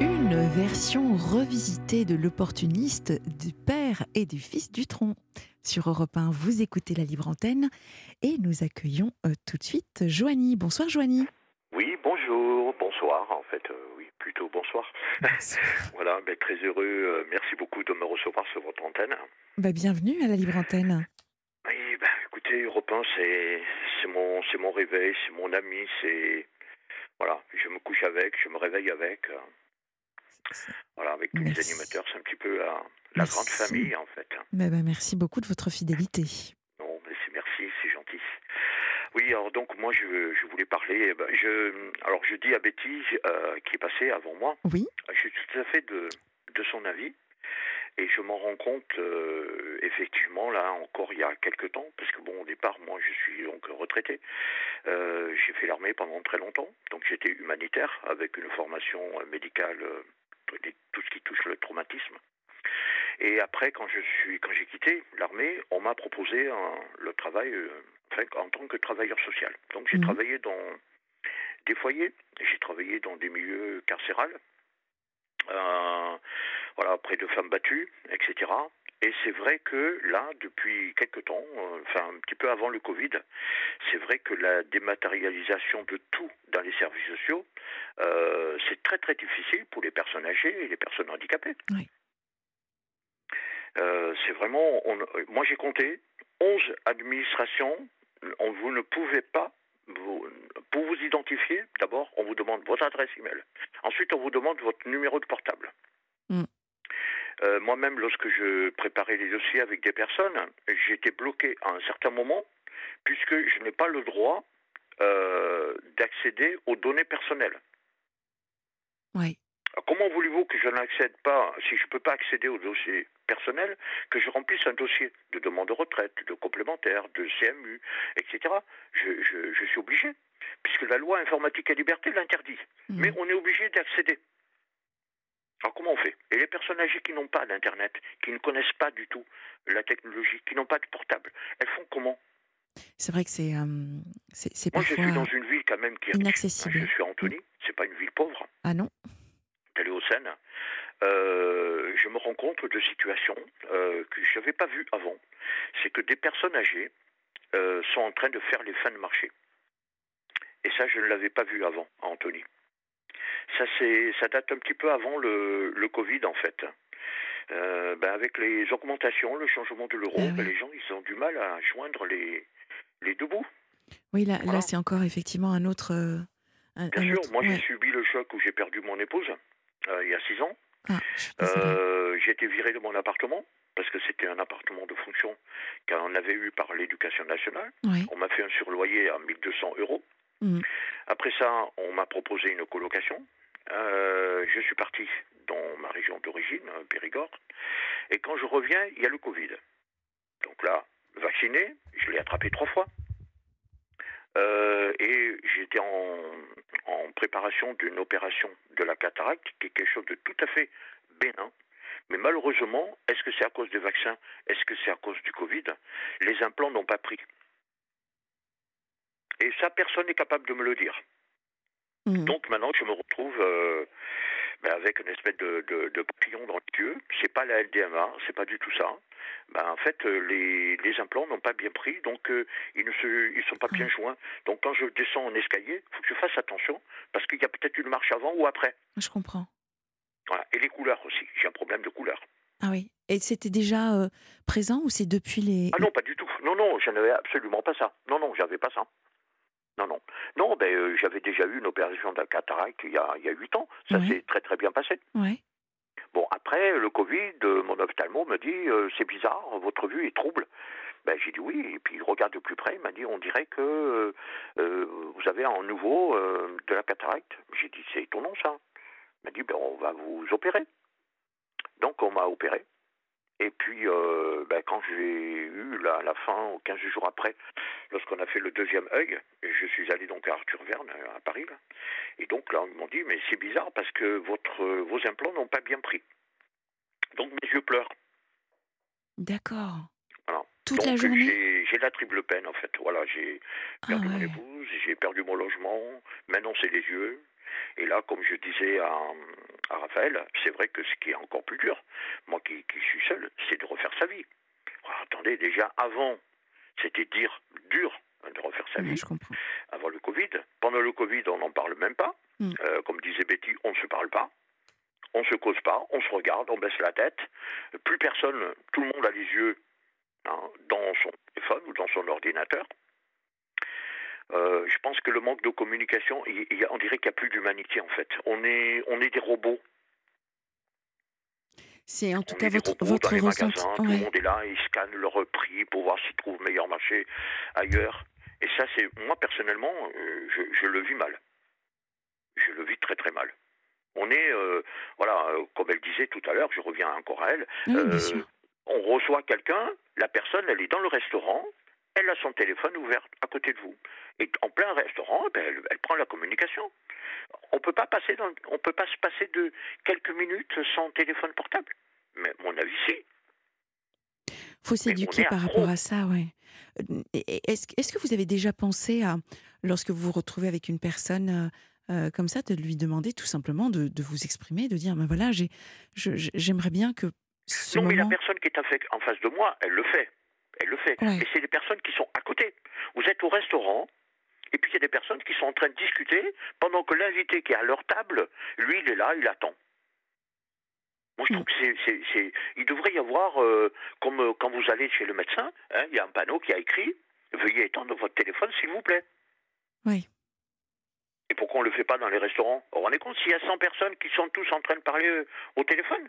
Une version revisitée de l'opportuniste du père et du fils du tronc. Sur Europe 1, vous écoutez la libre antenne et nous accueillons euh, tout de suite Joanie. Bonsoir Joanie. Oui, bonjour, bonsoir, en fait, euh, oui, plutôt bonsoir. voilà, mais très heureux, euh, merci beaucoup de me recevoir sur votre antenne. Bah, bienvenue à la libre antenne. Oui, bah, écoutez, Europe 1, c'est mon, mon réveil, c'est mon ami, c'est... Voilà, je me couche avec, je me réveille avec. Voilà, avec tous les animateurs, c'est un petit peu la, la grande famille, en fait. Bah, bah, merci beaucoup de votre fidélité. Non, mais c'est merci, c'est gentil. Oui, alors donc moi je, je voulais parler. eh ben, je, alors je dis à Betty euh, qui est passée avant moi, Oui, je suis tout à fait de, de son avis et je m'en rends compte euh, effectivement là encore il y a quelques temps parce que bon au départ moi je suis donc retraité. Euh, j'ai fait l'armée pendant très longtemps donc j'étais humanitaire avec une formation médicale tout ce qui touche le traumatisme. Et après, quand je suis, quand j'ai quitté l'armée, on m'a proposé un- le travail, euh, enfin, en tant que travailleur social. Donc j'ai Mhm. travaillé dans des foyers, j'ai travaillé dans des milieux carcérales, euh, voilà, près de femmes battues, etc. Et c'est vrai que là, depuis quelque temps, euh, enfin un petit peu avant le Covid, c'est vrai que la dématérialisation de tout dans les services sociaux, euh, c'est très très difficile pour les personnes âgées et les personnes handicapées. Oui. Euh, c'est vraiment, on- moi j'ai compté 11 administrations, on, vous ne pouvez pas, vous- pour vous identifier, d'abord on vous demande votre adresse email, ensuite on vous demande votre numéro de portable. Mm. Euh, Moi-même, lorsque je préparais les dossiers avec des personnes, j'étais bloqué à un certain moment, puisque je n'ai pas le droit euh, d'accéder aux données personnelles. oui. Comment voulez-vous que je n'accède pas, si je ne peux pas accéder aux dossiers personnels, que je remplisse un dossier de demande de retraite, de complémentaire, de CMU, etc. Je, je- je suis obligé, puisque la loi informatique et liberté l'interdit. Mhm. Mais on est obligé d'accéder. Alors comment on fait? Et les personnes âgées qui n'ont pas d'Internet, qui ne connaissent pas du tout la technologie, qui n'ont pas de portable, elles font comment? C'est vrai que c'est euh, c'est c'est Moi, je parfois suis dans une ville quand même qui est inaccessible. Je suis à Antony, c'est pas une ville pauvre. Ah non? D'aller au Seine, euh, je me rends compte de situations euh, que je n'avais pas vues avant. C'est que des personnes âgées euh, sont en train de faire les fins de marché. Et ça, je ne l'avais pas vu avant à Antony. Ça, date un petit peu avant le, le Covid, en fait. Euh, ben, avec les augmentations, le changement de l'euro, Ah ben, les gens, ils ont du mal à joindre les, les deux bouts. Oui, là, c'est encore effectivement un autre. euh, un, Bien un sûr, autre- moi, ouais. j'ai subi le choc où j'ai perdu mon épouse, euh, il y a six ans. Ah. Euh, j'ai été viré de mon appartement parce que c'était un appartement de fonction qu'on avait eu par l'éducation nationale. On m'a fait un surloyer à 1200 euros. Mhm. Après ça, on m'a proposé une colocation. Euh, je suis parti dans ma région d'origine, Périgord. Et quand je reviens, il y a le Covid. Donc là, vacciné, je l'ai attrapé trois fois. Euh, et j'étais en, en préparation d'une opération de la cataracte, qui est quelque chose de tout à fait bénin. Mais malheureusement, est-ce que c'est à cause des vaccins? Est-ce que c'est à cause du Covid? Les implants n'ont pas pris. Et ça, personne n'est capable de me le dire. Mhm. Donc maintenant, je me retrouve euh, ben, avec une espèce de, de, de papillon dans le yeux. C'est pas la LDMA, c'est pas du tout ça. Ben, en fait, euh, les, les implants n'ont pas bien pris, donc euh, ils ne se, ils sont pas bien joints. Donc quand je descends en escalier, il faut que je fasse attention parce qu'il y a peut-être une marche avant ou après. Je comprends. Voilà. Et les couleurs aussi. J'ai un problème de couleur. Ah oui. Et c'était déjà euh, présent ou c'est depuis les. Ah non, pas du tout. Non, non, je n'avais absolument pas ça. Non, non, j'avais pas ça. Non, ben, euh, j'avais déjà eu une opération de la cataracte il y a, il y a 8 ans. Ça Oui. s'est très très bien passé. Bon, après, le Covid, euh, mon ophtalmo me dit euh, c'est bizarre, votre vue est trouble. Ben, j'ai dit oui, et puis il regarde de plus près, il m'a dit on dirait que euh, vous avez un nouveau euh, de la cataracte. J'ai dit c'est étonnant ça. Il m'a dit ben, on va vous opérer. Donc on m'a opéré. Et puis, euh, ben, quand j'ai eu la, la fin, 15 jours après, lorsqu'on a fait le deuxième œil, je suis allé donc à Arthur Verne, à Paris, là. et donc là, ils m'ont dit, mais c'est bizarre parce que votre, vos implants n'ont pas bien pris. Donc mes yeux pleurent. D'accord. Voilà. Toute donc la journée j'ai- la triple peine, en fait. Voilà, j'ai Ah perdu mon ouais. épouse, j'ai perdu mon logement, maintenant c'est les yeux. Et là, comme je disais à, à Raphaël, c'est vrai que ce qui est encore plus dur, moi qui, qui suis seul, c'est de refaire sa vie. Alors, attendez, déjà avant, c'était dire dur hein, de refaire sa vie je comprends. avant le Covid. Pendant le Covid, on n'en parle même pas. Mm. Euh, comme disait Betty, on ne se parle pas. On ne se cause pas, on se regarde, on baisse la tête. Plus personne, tout le monde a les yeux hein, dans son téléphone ou dans son ordinateur. Euh, je pense que le manque de communication, il- il on dirait qu'il n'y a plus d'humanité en fait. On est, on est des robots. C'est en tout On cas votre, votre dans les ressenti. magasins, tout le monde est là, ils scannent leur prix pour voir s'ils trouvent meilleur marché ailleurs. Et ça, c'est moi personnellement, euh, je, je le vis mal. Je le vis très très mal. On est, euh, voilà, comme elle disait tout à l'heure, je reviens encore à elle. Oui, on reçoit quelqu'un, la personne, elle est dans le restaurant, elle a son téléphone ouvert à côté de vous. Et en plein restaurant, ben, elle, elle prend la communication. On peut pas passer dans, on peut pas se passer de quelques minutes sans téléphone portable. Mais mon avis, si. faut s'éduquer est par rapport à ça, ouais. Euh, Est-ce est-ce que vous avez déjà pensé à, lorsque vous vous retrouvez avec une personne euh, euh, comme ça, de lui demander tout simplement de, de vous exprimer, de dire, ben voilà, j'aimerais bien que ce non, mais la personne qui est en face de moi, elle le fait. Elle le fait. Ouais. Et c'est les personnes qui sont à côté. Vous êtes au restaurant, et puis il y a des personnes qui sont en train de discuter pendant que l'invité qui est à leur table, lui, il est là, il attend. Moi, je Mm. trouve que c'est, il devrait y avoir, euh, comme euh, quand vous allez chez le médecin, hein, il y a un panneau qui a écrit Veuillez étendre votre téléphone, s'il vous plaît. Oui. Et pourquoi on ne le fait pas dans les restaurants? Vous vous rendez compte s'il y a 100 personnes qui sont tous en train de parler euh, au téléphone?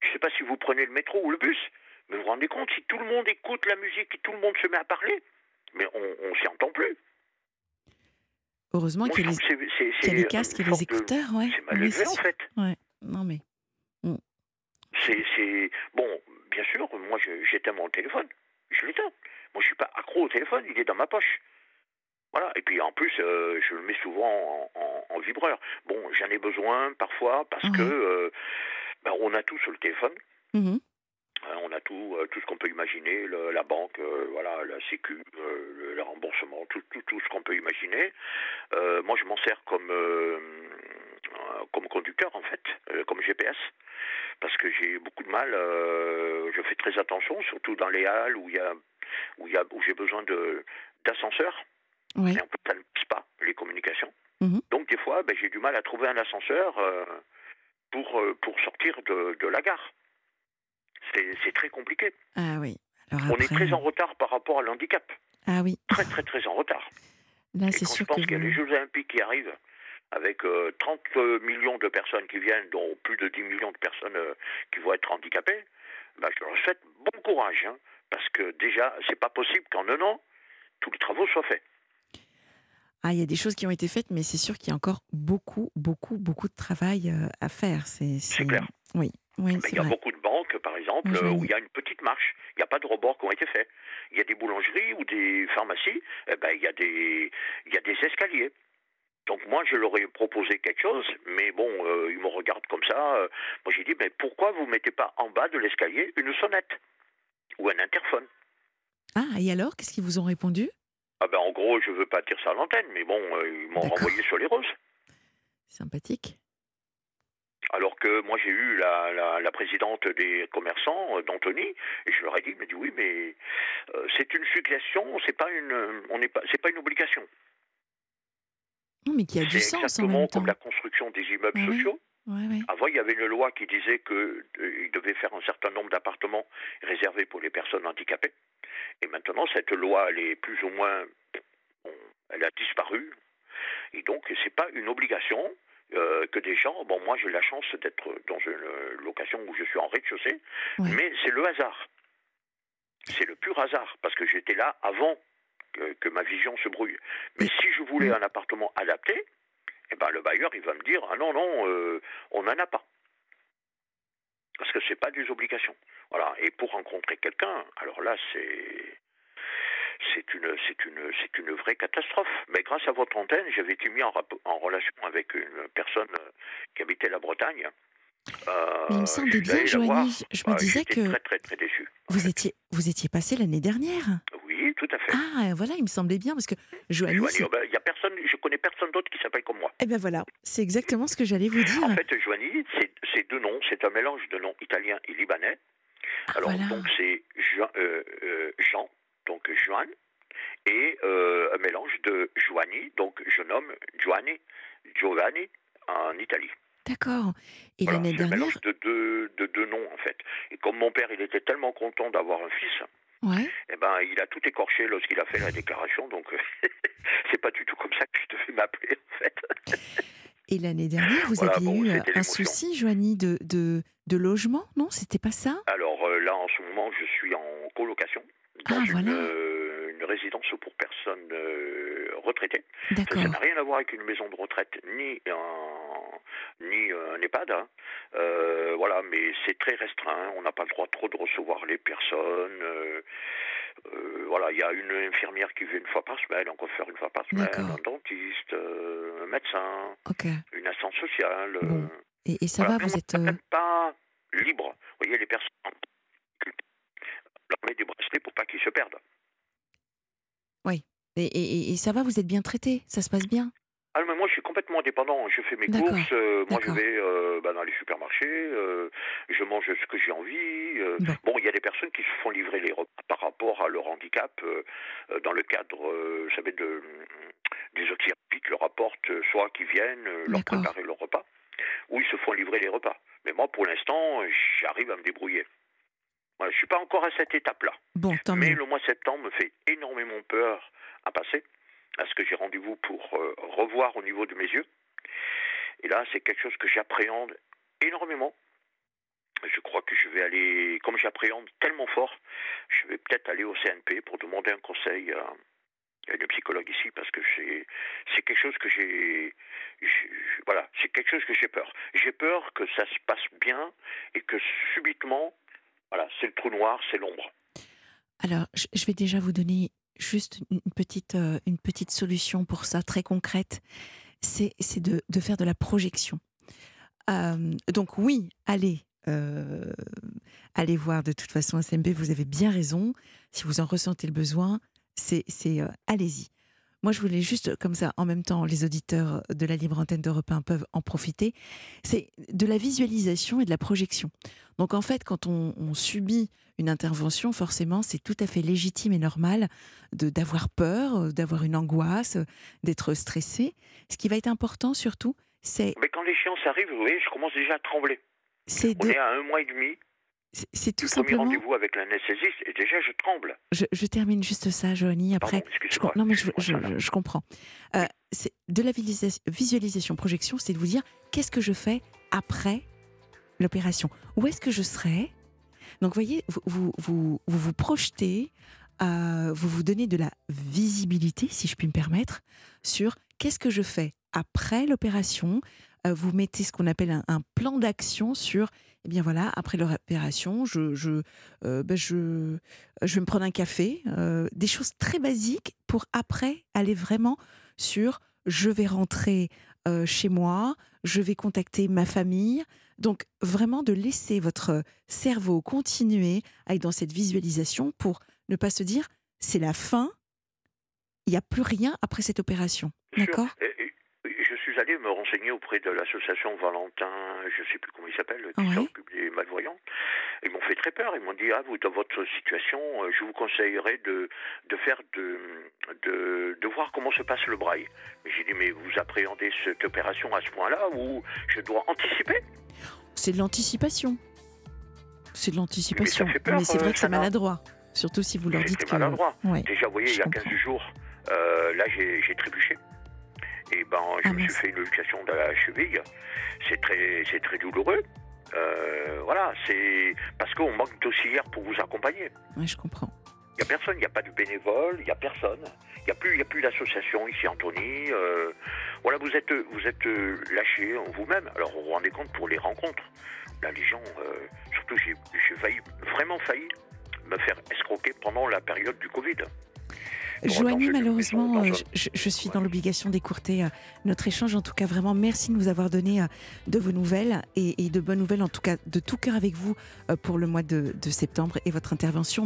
Je ne sais pas si vous prenez le métro ou le bus, mais vous vous rendez compte si tout le monde écoute la musique et tout le monde se met à parler, mais on ne s'y entend plus. Heureusement qu'il y, a les- y a c'est casques et les sorte de- écouteurs, ouais. C'est mal élevé en fait. Ouais. Non mais C'est, c'est bon, bien sûr. Moi, j'éteins mon téléphone. Je l'éteins. Moi, je suis pas accro au téléphone. Il est dans ma poche. Voilà. Et puis en plus, euh, je le mets souvent en, en- en vibreur. Bon, j'en ai besoin parfois parce Ouais. que euh, ben, on a tout sur le téléphone. Mhm. Euh, on a tout, euh, tout ce qu'on peut imaginer, le- la banque, euh, voilà, la sécu, euh, le, le remboursement, tout, tout, tout ce qu'on peut imaginer. Euh, moi, je m'en sers comme comme conducteur en fait, comme GPS, parce que j'ai beaucoup de mal. je fais très attention, surtout dans les halles où il y a où il y a où j'ai besoin de d'ascenseur. Ouais. Et en plus, ça ne passe pas les communications. Mhm. Donc des fois, ben, j'ai du mal à trouver un ascenseur pour pour sortir de, de la gare. C'est très compliqué. Ah oui. Alors On est très en retard par rapport à l'handicap. Ah oui. Très très très en retard. Là, c'est quand je sûr pense qu'il y a les Jeux Olympiques qui arrivent, avec euh, 30 millions de personnes qui viennent, dont plus de 10 millions de personnes euh, qui vont être handicapées, bah, je leur souhaite bon courage. hein, parce que déjà, c'est pas possible qu'en un an, tous les travaux soient faits. Ah, il y a des choses qui ont été faites, mais c'est sûr qu'il y a encore beaucoup, beaucoup, beaucoup de travail euh, à faire. C'est c'est- clair. Oui, oui, Mais c'est il y a vrai. beaucoup de banques, par exemple, Oui, euh, où il y a une petite marche. Il n'y a pas de rebords qui ont été faits. Il y a des boulangeries ou des pharmacies, eh ben, il, y a des, il y a des escaliers. Donc moi, je leur ai proposé quelque chose, mais bon, euh, ils me regardent comme ça. euh, moi, j'ai dit, mais pourquoi vous mettez pas en bas de l'escalier une sonnette ou un interphone? Ah, et alors, qu'est-ce qu'ils vous ont répondu? Ah ben, en gros, je veux pas dire ça à l'antenne, mais bon, euh, ils m'ont renvoyé sur les roses. Sympathique. Alors que moi j'ai eu la, la, la présidente des commerçants, euh, d'Antony, et je leur ai dit, elle m'a dit oui, mais euh, c'est une suggestion, c'est pas une, on n'est pas, c'est pas une obligation. Non, mais qui a C'est du sens en exactement même temps. comme la construction des immeubles sociaux. Ouais, ouais. Avant, il y avait une loi qui disait que euh, il devait faire un certain nombre d'appartements réservés pour les personnes handicapées. Et maintenant, cette loi, elle est plus ou moins, bon, elle a disparu. Et donc, c'est pas une obligation euh, que des gens. Bon, moi, j'ai la chance d'être dans une location où je suis en rez-de-chaussée, Ouais. mais c'est le hasard. C'est le pur hasard parce que j'étais là avant que, que ma vision se brouille. Mais si je voulais un appartement adapté, eh ben, le bailleur, il va me dire, ah non, non, euh, on n'en a pas. Parce que c'est pas des obligations. Voilà. Et pour rencontrer quelqu'un, alors là, c'est c'est une c'est une c'est une vraie catastrophe. Mais grâce à votre antenne, j'avais été mis en, relation avec une personne euh, qui habitait la Bretagne. Euh, Mais il me semblait bien. Joanie, je, me Ah, disais que très très très déçu. vous étiez, vous étiez passé l'année dernière. Oui, tout à fait. Ah, voilà, il me semblait bien, parce que Joanie. Joanie, oh ben, y a personne, je connais personne d'autre qui s'appelle comme moi. Eh ben voilà, c'est exactement ce que j'allais vous dire. En fait, Joanie, c'est c'est deux noms, c'est un mélange de noms italiens et libanais. Ah, Alors, voilà. donc, c'est Jean, euh, euh, Jean, donc Joan, et euh, un mélange de Joanie, donc je nomme Giovanni, Giovanni en Italie. D'accord. Et Voilà, l'année c'est un dernière, mélange de deux, de deux noms, en fait. Et comme mon père, il était tellement content d'avoir un fils, ouais. eh ben, il a tout écorché lorsqu'il a fait la déclaration, donc c'est pas du tout comme ça que je devais m'appeler, en fait. Et l'année dernière, vous Voilà, aviez bon, eu un souci, Joanie, de, de, de logement, non? C'était pas ça? Alors euh, là, en ce moment, je suis en colocation dans Ah, une, voilà. euh, une résidence pour personnes euh, retraitées. Ça n'a rien à voir avec une maison de retraite ni un, ni un EHPAD. hein. Euh, voilà, mais c'est très restreint. On n'a pas le droit trop de recevoir les personnes. euh, voilà, il y a une infirmière qui vient une fois par semaine, un coiffeur une fois par semaine, un dentiste, un médecin, Ok. une assistante sociale. Bon, Et, et ça voilà, va, vous on êtes. même pas libre. Vous voyez, les personnes, on leur met des bracelets pour pas qu'ils se perdent. Et, et- et ça va, vous êtes bien traité? Ça se passe bien? Ah, mais moi, je suis complètement indépendant. Je fais mes courses. euh, moi, je vais euh, bah, dans les supermarchés. euh, je mange ce que j'ai envie. Bon. Bon, il y a des personnes qui se font livrer les repas par rapport à leur handicap dans le cadre, vous savez, de, des auxiliaires qui leur apportent, soit qui viennent leur préparer leur repas, ou ils se font livrer les repas. Mais moi, pour l'instant, j'arrive à me débrouiller. Voilà, je suis pas encore à cette étape-là. Bon, Mais le mois de septembre me fait énormément peur à passer, parce que j'ai rendez-vous pour euh, revoir au niveau de mes yeux. Et là, c'est quelque chose que j'appréhende énormément. Je crois que je vais aller, comme j'appréhende tellement fort, je vais peut-être aller au CNP pour demander un conseil à, à une psychologue ici, parce que c'est quelque chose que j'ai- voilà, c'est quelque chose que j'ai peur. J'ai peur que ça se passe bien et que subitement, voilà, c'est le trou noir, c'est l'ombre. Alors, je vais déjà vous donner juste une petite, euh, une petite solution pour ça, très concrète. C'est de, de faire de la projection. Euh, donc oui, allez, euh, allez voir de toute façon SMB, vous avez bien raison. Si vous en ressentez le besoin, c'est allez-y. Moi, je voulais juste, comme ça, en même temps, les auditeurs de la libre antenne d'Europe 1 peuvent en profiter. C'est de la visualisation et de la projection. Donc, en fait, quand on, on subit une intervention, forcément, c'est tout à fait légitime et normal d'avoir peur, euh, d'avoir une angoisse, d'être stressé. Ce qui va être important, surtout, c'est Mais quand l'échéance arrive, vous voyez, je commence déjà à trembler. c'est On de- est à un mois et demi c'est- tout premier simplement. rendez-vous avec l'anesthésiste et déjà je tremble. Je, je termine juste ça, Joanie. Après, Pardon, je, non mais je, comprends. Euh, c'est de la visualisa- visualisation, projection, c'est de vous dire qu'est-ce que je fais après l'opération? Où est-ce que je serai? Donc, voyez, vous vous, vous, vous, vous projetez, euh, vous vous donnez de la visibilité, si je puis me permettre, sur qu'est-ce que je fais après l'opération. Euh, vous mettez ce qu'on appelle un, un plan d'action sur, eh bien voilà, après l'opération, je, je, euh, ben je, je vais me prendre un café, euh, des choses très basiques pour après aller vraiment sur je vais rentrer euh, chez moi, je vais contacter ma famille. Donc vraiment de laisser votre cerveau continuer à être dans cette visualisation pour ne pas se dire c'est la fin, il n'y a plus rien après cette opération. D'accord Et- et- Je suis allé me renseigner auprès de l'association Valentin, je ne sais plus comment il s'appelle, qui Ouais. s'occupe des malvoyants. Ils m'ont fait très peur. Ils m'ont dit ah vous dans votre situation, euh, je vous conseillerais de de faire de de, de voir comment se passe le braille. Mais j'ai dit mais vous appréhendez cette opération à ce point-là où je dois anticiper? C'est de l'anticipation. C'est de l'anticipation. Mais c'est euh, vrai que c'est maladroit. Surtout si vous leur dites que. maladroit. Ouais. Déjà, vous voyez, Je il y a comprends. 15 jours, euh, là, j'ai trébuché. Et ben, je Ah, me suis fait une luxation de la cheville. C'est très, c'est très douloureux. Euh, voilà, c'est parce qu'on manque d'auxiliaires pour vous accompagner. Ouais, je comprends. Il n'y a personne, il n'y a pas de bénévole, il n'y a personne. Il n'y a plus, il y a plus d'association ici, Anthony. Euh, voilà, vous êtes, vous êtes lâché en vous-même. Alors, vous vous rendez compte pour les rencontres. Là, les gens, euh, surtout, j'ai j'ai failli, vraiment failli me faire escroquer pendant la période du Covid. Joanie, malheureusement, euh, je, suis dans l'obligation d'écourter euh, notre échange. En tout cas, vraiment, merci de nous avoir donné euh, de vos nouvelles et, et de bonnes nouvelles, en tout cas, de tout cœur avec vous pour le mois de, de septembre et votre intervention.